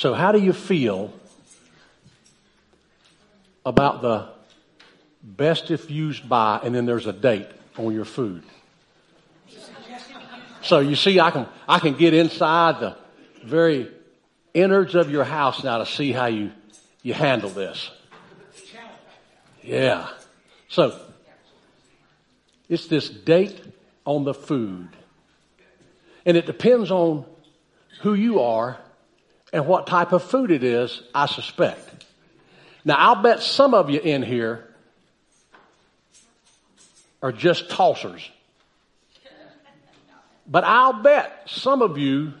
So, how do you feel about the best if used by, and then there's a date on your food? So you see, I can I can get inside the very innards of your house now to see how you you handle this. Yeah. So it's this date on the food. And it depends on who you are and what type of food it is, I suspect. Now, I'll bet some of you in here are just tossers. But I'll bet some of you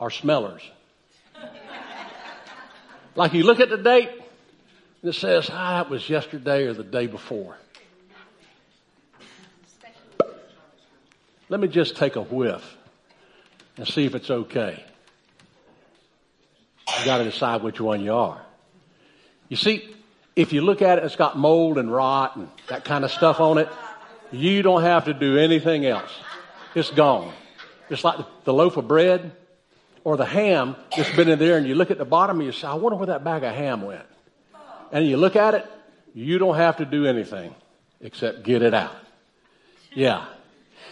are smellers. Like you look at the date and it says, ah, that was yesterday or the day before. Let me just take a whiff and see if it's okay. You got to decide which one you are. You see, if you look at it, it's got mold and rot and that kind of stuff on it. You don't have to do anything else. It's gone. It's like the loaf of bread or the ham that's been in there and you look at the bottom and you say, I wonder where that bag of ham went. And you look at it, you don't have to do anything except get it out. Yeah.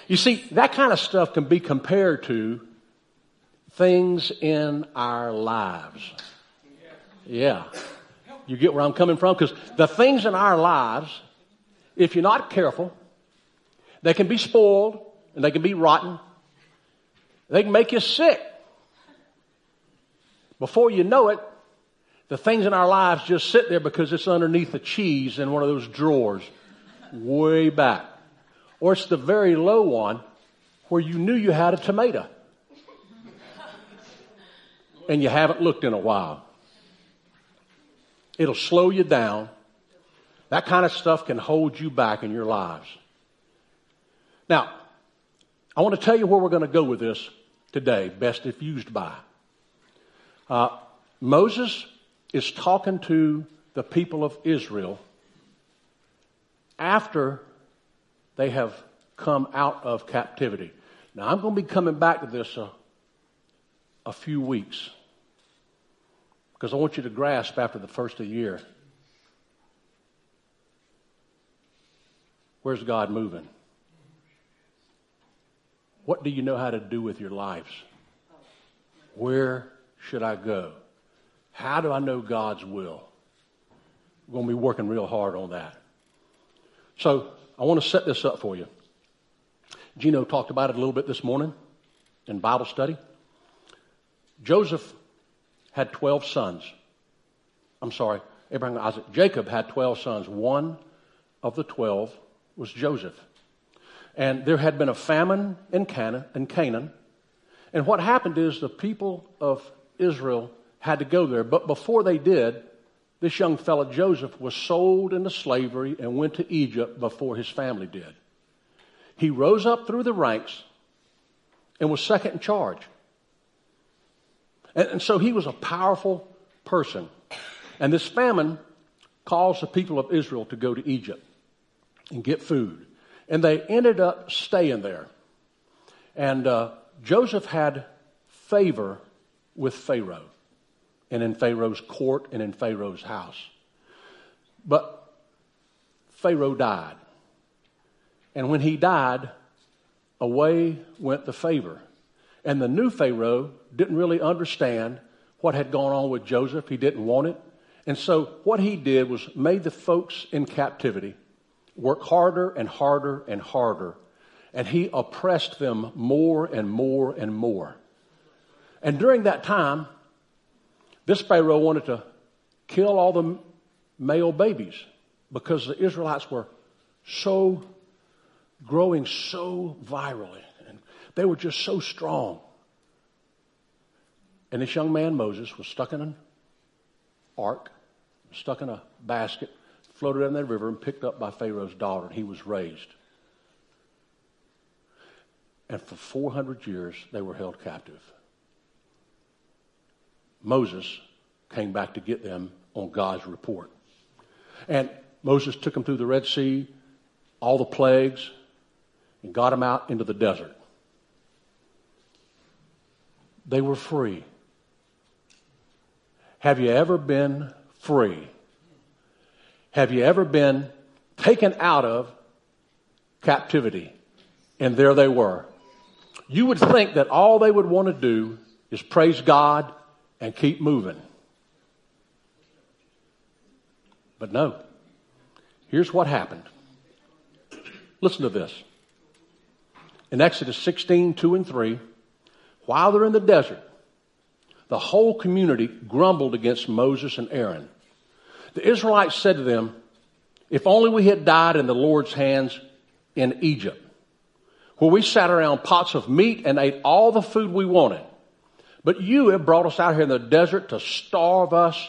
You see, that kind of stuff can be compared to things in our lives. Yeah. You get where I'm coming from? Because the things in our lives, if you're not careful, they can be spoiled and they can be rotten. They can make you sick. Before you know it, the things in our lives just sit there because it's underneath the cheese in one of those drawers way back or it's the very low one where you knew you had a tomato and you haven't looked in a while. It'll slow you down. That kind of stuff can hold you back in your lives. Now, I want to tell you where we're going to go with this today, best if used by. Uh, Moses is talking to the people of Israel after they have come out of captivity. Now, I'm going to be coming back to this a, a few weeks because I want you to grasp after the first of the year where's God moving? What do you know how to do with your lives? Where should I go? How do I know God's will? We're going to be working real hard on that. So, I want to set this up for you. Gino talked about it a little bit this morning in Bible study. Joseph had 12 sons. I'm sorry, Abraham, Isaac, Jacob had 12 sons. One of the 12 was Joseph. And there had been a famine in Canaan, in Canaan. And what happened is the people of Israel had to go there. But before they did, this young fellow, Joseph, was sold into slavery and went to Egypt before his family did. He rose up through the ranks and was second in charge. And, and so he was a powerful person. And this famine caused the people of Israel to go to Egypt and get food. And they ended up staying there. And uh, Joseph had favor with Pharaoh and in Pharaoh's court and in Pharaoh's house. But Pharaoh died. And when he died, away went the favor. And the new Pharaoh didn't really understand what had gone on with Joseph. He didn't want it. And so what he did was made the folks in captivity work harder and harder and harder. And he oppressed them more and more and more. And during that time, this Pharaoh wanted to kill all the male babies because the Israelites were so growing so virally they were just so strong. And this young man, Moses, was stuck in an ark, stuck in a basket, floated down that river, and picked up by Pharaoh's daughter. And he was raised. And for 400 years, they were held captive. Moses came back to get them on God's report. And Moses took them through the Red Sea, all the plagues, and got them out into the desert. They were free. Have you ever been free? Have you ever been taken out of captivity? And there they were. You would think that all they would want to do is praise God and keep moving. But no. Here's what happened. Listen to this. In Exodus 16, 2 and 3, while they're in the desert, the whole community grumbled against Moses and Aaron. The Israelites said to them, If only we had died in the Lord's hands in Egypt, where we sat around pots of meat and ate all the food we wanted. But you have brought us out here in the desert to starve us,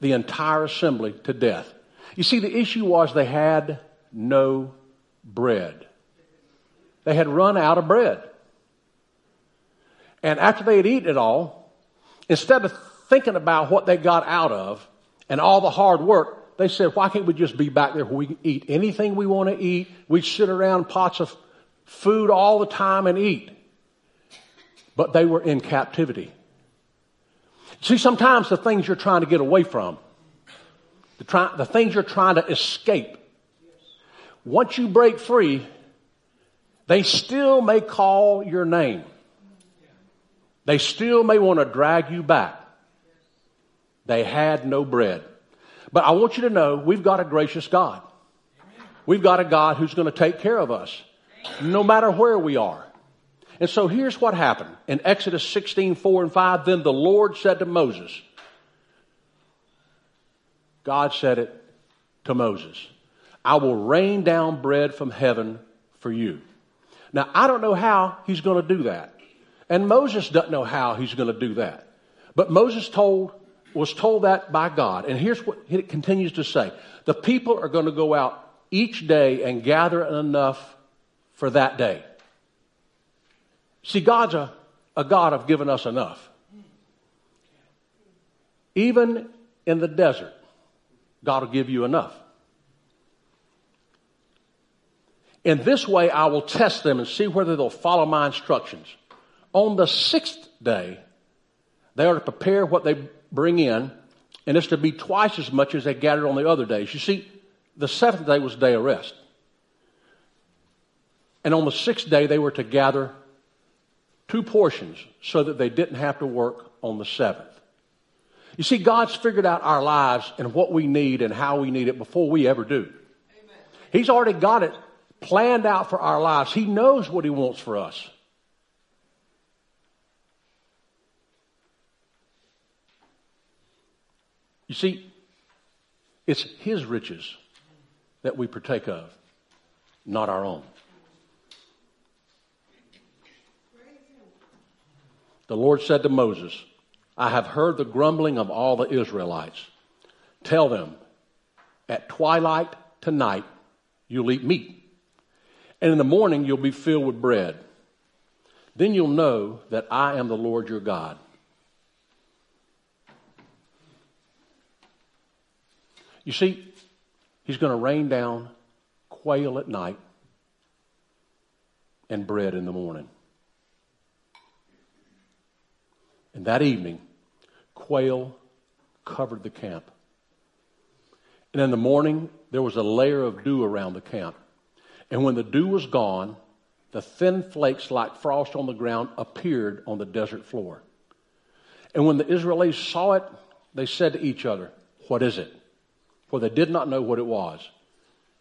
the entire assembly, to death. You see, the issue was they had no bread. They had run out of bread. And after they had eaten it all, instead of thinking about what they got out of and all the hard work, they said, why can't we just be back there where we can eat anything we want to eat? We sit around pots of food all the time and eat. But they were in captivity. See, sometimes the things you're trying to get away from, the, try, the things you're trying to escape, once you break free, they still may call your name. They still may want to drag you back. They had no bread. But I want you to know we've got a gracious God. We've got a God who's going to take care of us no matter where we are. And so here's what happened. In Exodus 16, 4 and 5, then the Lord said to Moses, God said it to Moses, I will rain down bread from heaven for you. Now, I don't know how he's going to do that. And Moses doesn't know how he's going to do that. But Moses told, was told that by God. And here's what it continues to say. The people are going to go out each day and gather enough for that day. See, God's a, a God of giving us enough. Even in the desert, God will give you enough. In this way, I will test them and see whether they'll follow my instructions. On the sixth day, they are to prepare what they bring in, and it's to be twice as much as they gathered on the other days. You see, the seventh day was day of rest. And on the sixth day, they were to gather two portions so that they didn't have to work on the seventh. You see, God's figured out our lives and what we need and how we need it before we ever do. Amen. He's already got it planned out for our lives. He knows what He wants for us. You see, it's His riches that we partake of, not our own. The Lord said to Moses, I have heard the grumbling of all the Israelites. Tell them, at twilight tonight, you'll eat meat and in the morning you'll be filled with bread. Then you'll know that I am the Lord your God. You see, he's going to rain down quail at night and bread in the morning. And that evening, quail covered the camp. And in the morning, there was a layer of dew around the camp. And when the dew was gone, the thin flakes like frost on the ground appeared on the desert floor. And when the Israelites saw it, they said to each other, What is it? For they did not know what it was.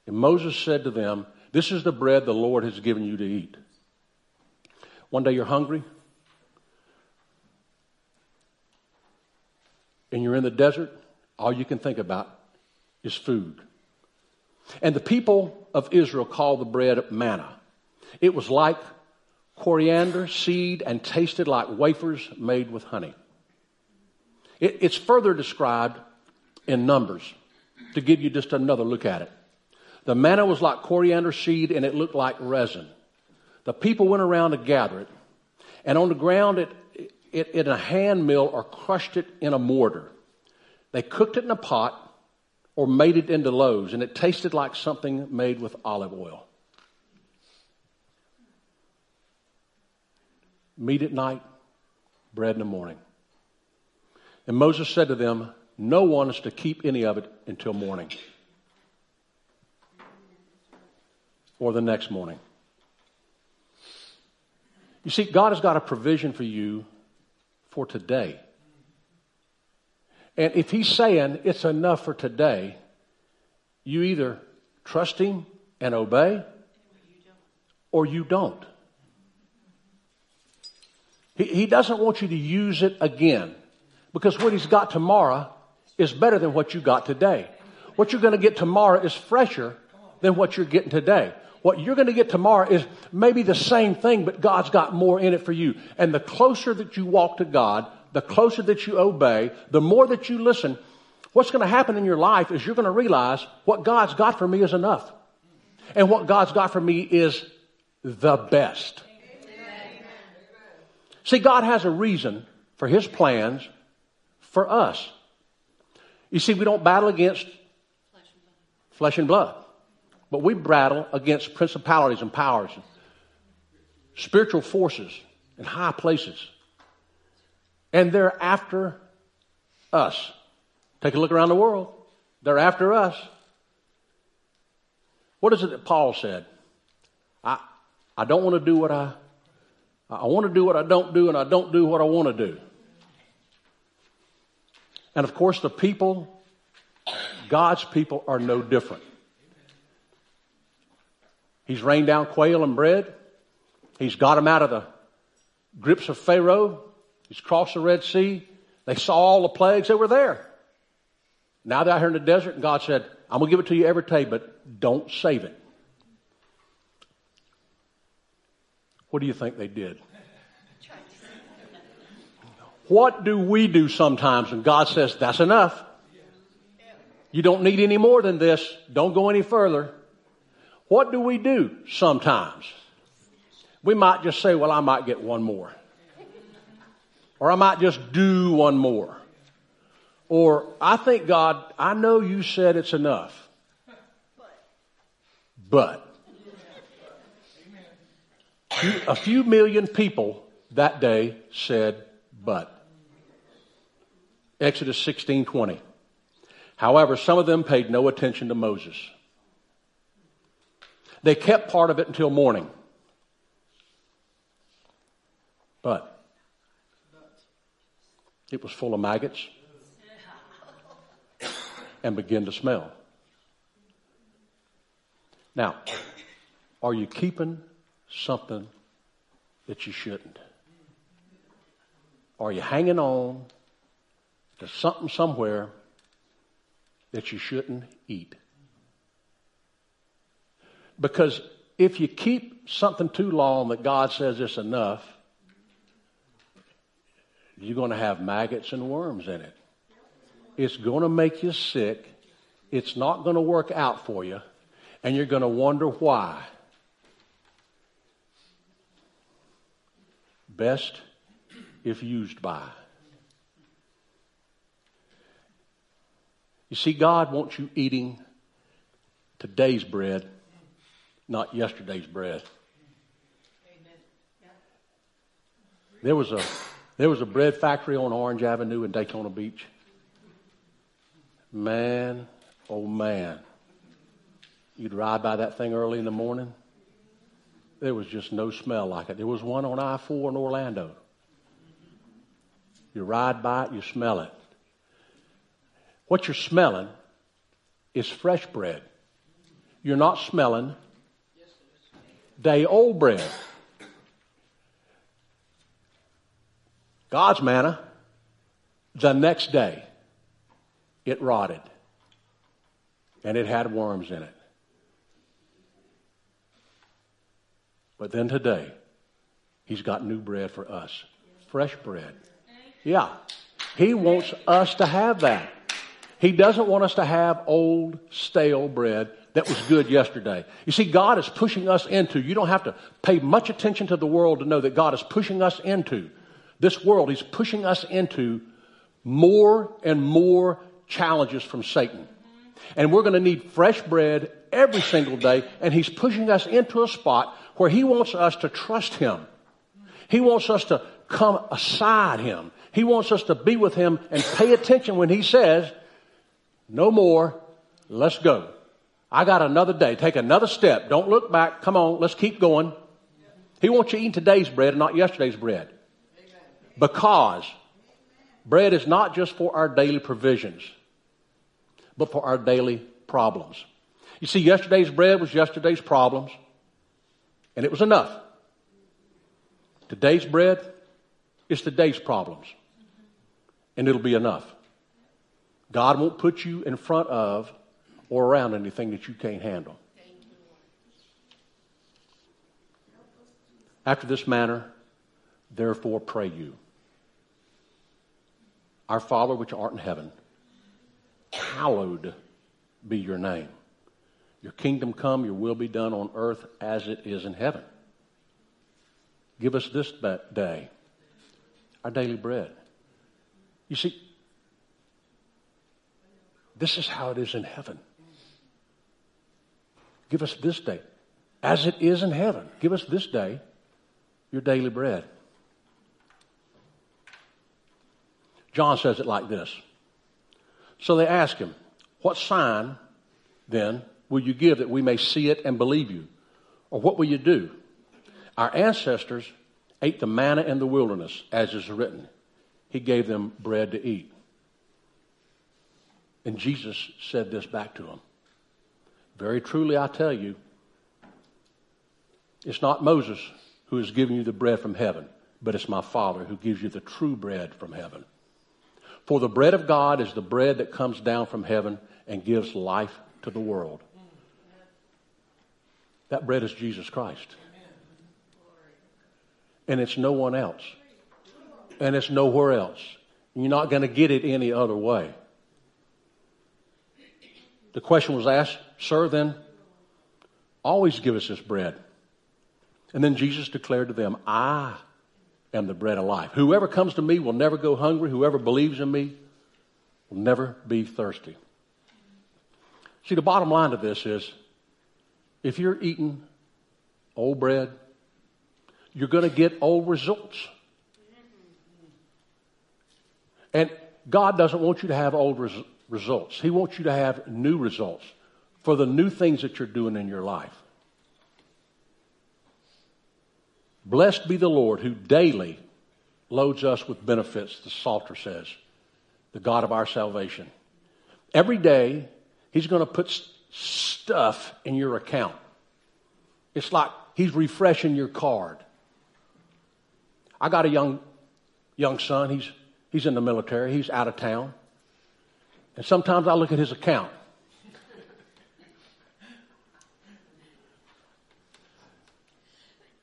And Moses said to them, This is the bread the Lord has given you to eat. One day you're hungry, and you're in the desert, all you can think about is food. And the people of Israel called the bread manna. It was like coriander seed and tasted like wafers made with honey. It, it's further described in Numbers to give you just another look at it. The manna was like coriander seed and it looked like resin. The people went around to gather it, and on the ground, it, it, in a hand mill or crushed it in a mortar. They cooked it in a pot or made it into loaves, and it tasted like something made with olive oil. Meat at night, bread in the morning. And Moses said to them, no one is to keep any of it until morning or the next morning. You see, God has got a provision for you for today. And if He's saying it's enough for today, you either trust Him and obey, or you don't. He, he doesn't want you to use it again because what He's got tomorrow is better than what you got today. What you're going to get tomorrow is fresher than what you're getting today. What you're going to get tomorrow is maybe the same thing, but God's got more in it for you. And the closer that you walk to God, the closer that you obey, the more that you listen, what's going to happen in your life is you're going to realize what God's got for me is enough. And what God's got for me is the best. See, God has a reason for His plans for us. You see, we don't battle against flesh and blood. But we battle against principalities and powers, spiritual forces in high places. And they're after us. Take a look around the world. They're after us. What is it that Paul said? I, I don't want to do what I, I want to do what I don't do, and I don't do what I want to do. And of course, the people, God's people, are no different. He's rained down quail and bread. He's got them out of the grips of Pharaoh. He's crossed the Red Sea. They saw all the plagues that were there. Now they're out here in the desert, and God said, I'm going to give it to you every day, but don't save it. What do you think they did? What do we do sometimes when God says, That's enough? You don't need any more than this. Don't go any further. What do we do sometimes? We might just say, well, I might get one more. Or I might just do one more. Or I think God, I know you said it's enough. But a few million people that day said, but. Exodus 16 20. However, some of them paid no attention to Moses. They kept part of it until morning. But it was full of maggots and began to smell. Now, are you keeping something that you shouldn't? Are you hanging on to something somewhere that you shouldn't eat? Because if you keep something too long that God says it's enough, you're going to have maggots and worms in it. It's going to make you sick. It's not going to work out for you. And you're going to wonder why. Best if used by. You see, God wants you eating today's bread not yesterday's bread. There was a there was a bread factory on Orange Avenue in Daytona Beach. Man, oh man. You'd ride by that thing early in the morning. There was just no smell like it. There was one on I 4 in Orlando. You ride by it, you smell it. What you're smelling is fresh bread. You're not smelling day old bread. God's manna, the next day, it rotted and it had worms in it. But then today, He's got new bread for us fresh bread. Yeah. He wants us to have that. He doesn't want us to have old, stale bread that was good yesterday. You see, God is pushing us into, you don't have to pay much attention to the world to know that God is pushing us into this world. He's pushing us into more and more challenges from Satan. And we're going to need fresh bread every single day. And He's pushing us into a spot where He wants us to trust Him. He wants us to come aside Him. He wants us to be with Him and pay attention when He says, no more, let's go. I got another day. Take another step. Don't look back. Come on, let's keep going. He wants you eating today's bread and not yesterday's bread. Because bread is not just for our daily provisions, but for our daily problems. You see, yesterday's bread was yesterday's problems, and it was enough. Today's bread is today's problems, and it'll be enough. God won't put you in front of or around anything that you can't handle. After this manner, therefore pray you. Our Father which art in heaven, hallowed be your name. Your kingdom come, your will be done on earth as it is in heaven. Give us this day our daily bread. You see, this is how it is in heaven. Give us this day, as it is in heaven. Give us this day your daily bread. John says it like this. So they ask him, What sign then will you give that we may see it and believe you? Or what will you do? Our ancestors ate the manna in the wilderness, as is written. He gave them bread to eat. And Jesus said this back to him Very truly, I tell you, it's not Moses who is giving you the bread from heaven, but it's my Father who gives you the true bread from heaven. For the bread of God is the bread that comes down from heaven and gives life to the world. That bread is Jesus Christ. And it's no one else. And it's nowhere else. You're not going to get it any other way. The question was asked, Sir, then, always give us this bread. And then Jesus declared to them, I am the bread of life. Whoever comes to me will never go hungry. Whoever believes in me will never be thirsty. See, the bottom line of this is if you're eating old bread, you're going to get old results. And God doesn't want you to have old res- results. He wants you to have new results for the new things that you're doing in your life. Blessed be the Lord who daily loads us with benefits, the Psalter says, the God of our salvation. Every day, He's going to put stuff in your account. It's like He's refreshing your card. I got a young, young son. He's, he's in the military. He's out of town. And sometimes I look at his account.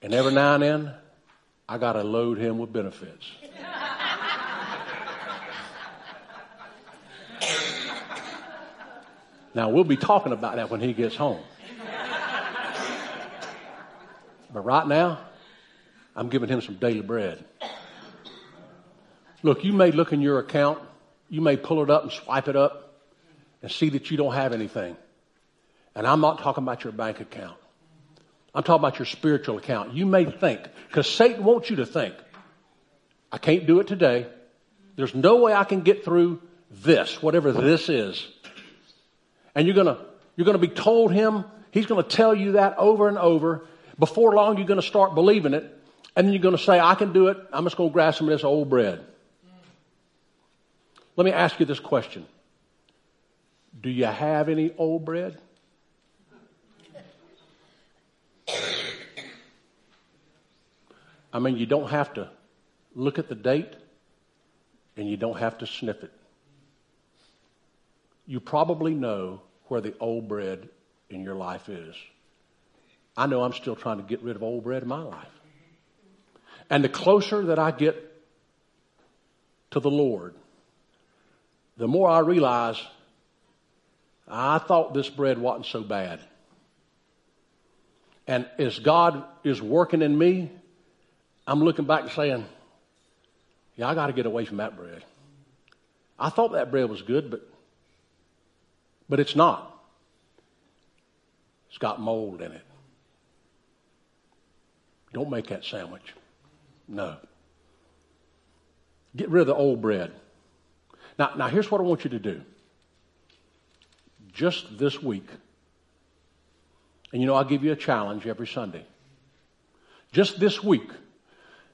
And every now and then, I got to load him with benefits. now, we'll be talking about that when he gets home. But right now, I'm giving him some daily bread. Look, you may look in your account, you may pull it up and swipe it up and see that you don't have anything. And I'm not talking about your bank account. I'm talking about your spiritual account. You may think, because Satan wants you to think, I can't do it today. There's no way I can get through this, whatever this is. And you're gonna, you're gonna be told him, he's gonna tell you that over and over. Before long, you're gonna start believing it. And then you're gonna say, I can do it. I'm just gonna grab some of this old bread. Let me ask you this question. Do you have any old bread? I mean, you don't have to look at the date and you don't have to sniff it. You probably know where the old bread in your life is. I know I'm still trying to get rid of old bread in my life. And the closer that I get to the Lord, the more I realize I thought this bread wasn't so bad. And as God is working in me, I'm looking back and saying, yeah, I got to get away from that bread. I thought that bread was good, but, but it's not. It's got mold in it. Don't make that sandwich. No. Get rid of the old bread. Now, now here's what I want you to do. Just this week, and you know, I'll give you a challenge every Sunday. Just this week.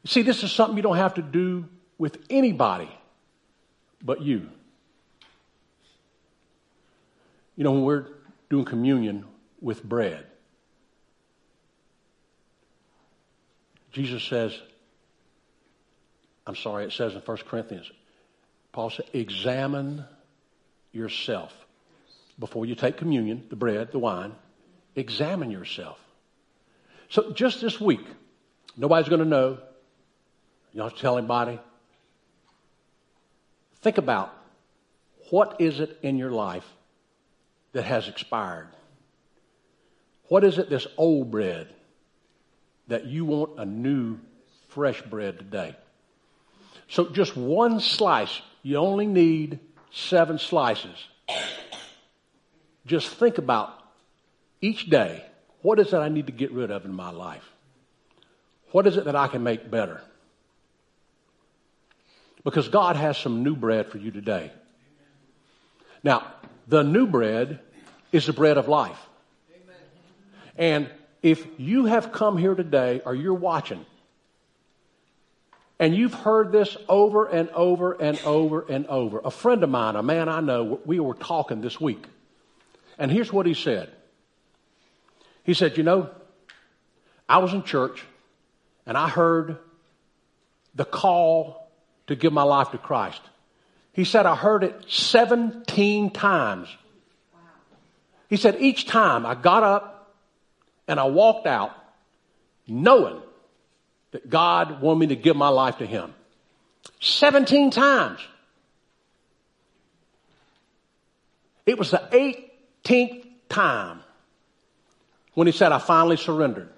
See, this is something you don't have to do with anybody but you. You know, when we're doing communion with bread, Jesus says, I'm sorry, it says in 1 Corinthians, Paul said, examine yourself. Before you take communion, the bread, the wine, examine yourself. So just this week, nobody's going to know. You don't tell anybody. Think about what is it in your life that has expired? What is it, this old bread, that you want a new, fresh bread today? So just one slice. You only need seven slices. Just think about each day what is it I need to get rid of in my life? What is it that I can make better? Because God has some new bread for you today. Now, the new bread is the bread of life. And if you have come here today or you're watching and you've heard this over and over and over and over, a friend of mine, a man I know, we were talking this week. And here's what he said. He said, You know, I was in church and I heard the call to give my life to Christ. He said, I heard it 17 times. He said, each time I got up and I walked out knowing that God wanted me to give my life to Him. 17 times. It was the 18th time when he said, I finally surrendered.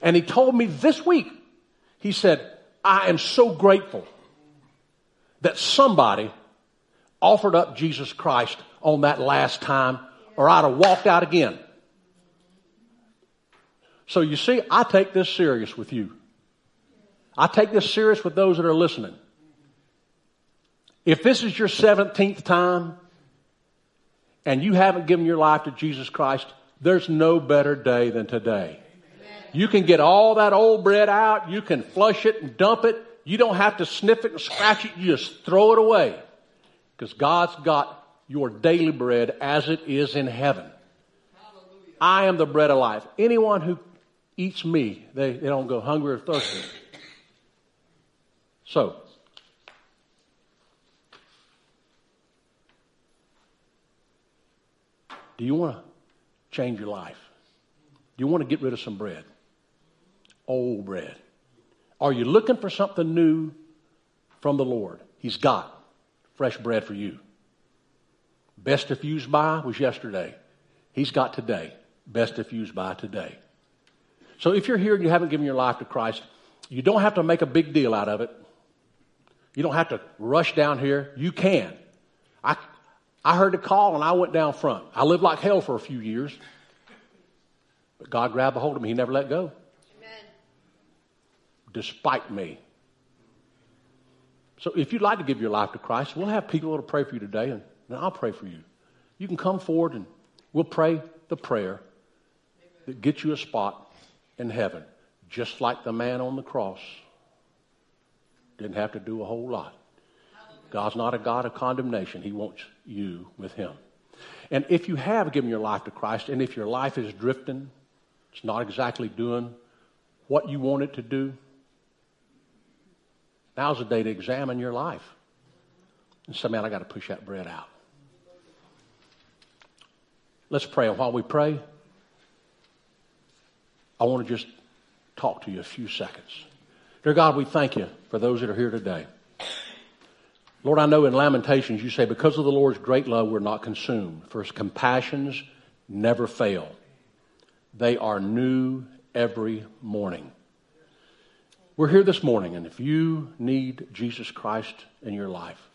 And he told me this week, he said, I am so grateful that somebody offered up Jesus Christ on that last time or I'd have walked out again. So you see, I take this serious with you. I take this serious with those that are listening. If this is your 17th time and you haven't given your life to Jesus Christ, there's no better day than today. You can get all that old bread out. You can flush it and dump it. You don't have to sniff it and scratch it. You just throw it away. Because God's got your daily bread as it is in heaven. I am the bread of life. Anyone who eats me, they, they don't go hungry or thirsty. So, do you want to change your life? Do you want to get rid of some bread? Old bread. Are you looking for something new from the Lord? He's got fresh bread for you. Best if used by was yesterday. He's got today. Best if used by today. So if you're here and you haven't given your life to Christ, you don't have to make a big deal out of it. You don't have to rush down here. You can. I, I heard the call and I went down front. I lived like hell for a few years. But God grabbed a hold of me. He never let go. Amen. Despite me. So if you'd like to give your life to Christ, we'll have people to pray for you today and, and I'll pray for you. You can come forward and we'll pray the prayer that gets you a spot in heaven, just like the man on the cross. Didn't have to do a whole lot. God's not a God of condemnation. He wants you with Him. And if you have given your life to Christ, and if your life is drifting, it's not exactly doing what you want it to do, now's the day to examine your life. And say, man, I got to push that bread out. Let's pray. And while we pray, I want to just talk to you a few seconds. Dear God, we thank you for those that are here today. Lord, I know in Lamentations you say, because of the Lord's great love, we're not consumed, for his compassions never fail. They are new every morning. We're here this morning, and if you need Jesus Christ in your life,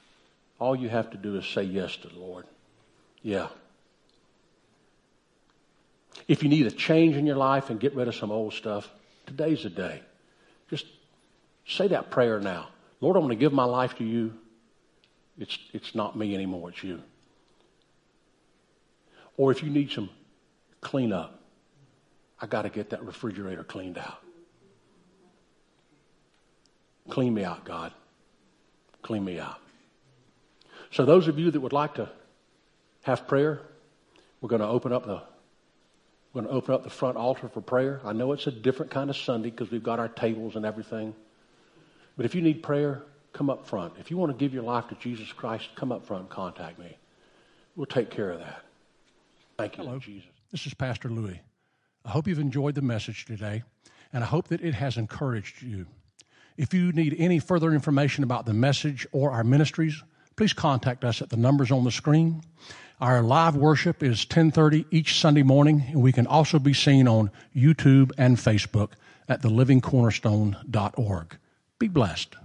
all you have to do is say yes to the Lord. Yeah. If you need a change in your life and get rid of some old stuff, today's the day. Just say that prayer now. Lord, I'm going to give my life to you. It's, it's not me anymore, it's you. Or if you need some cleanup, I got to get that refrigerator cleaned out. Clean me out, God. Clean me out. So, those of you that would like to have prayer, we're going to open up the we're going to open up the front altar for prayer. I know it's a different kind of Sunday because we've got our tables and everything. But if you need prayer, come up front. If you want to give your life to Jesus Christ, come up front and contact me. We'll take care of that. Thank you, Hello. Jesus. This is Pastor Louis. I hope you've enjoyed the message today, and I hope that it has encouraged you. If you need any further information about the message or our ministries, please contact us at the numbers on the screen. Our live worship is 10:30 each Sunday morning, and we can also be seen on YouTube and Facebook at thelivingcornerstone.org. Be blessed.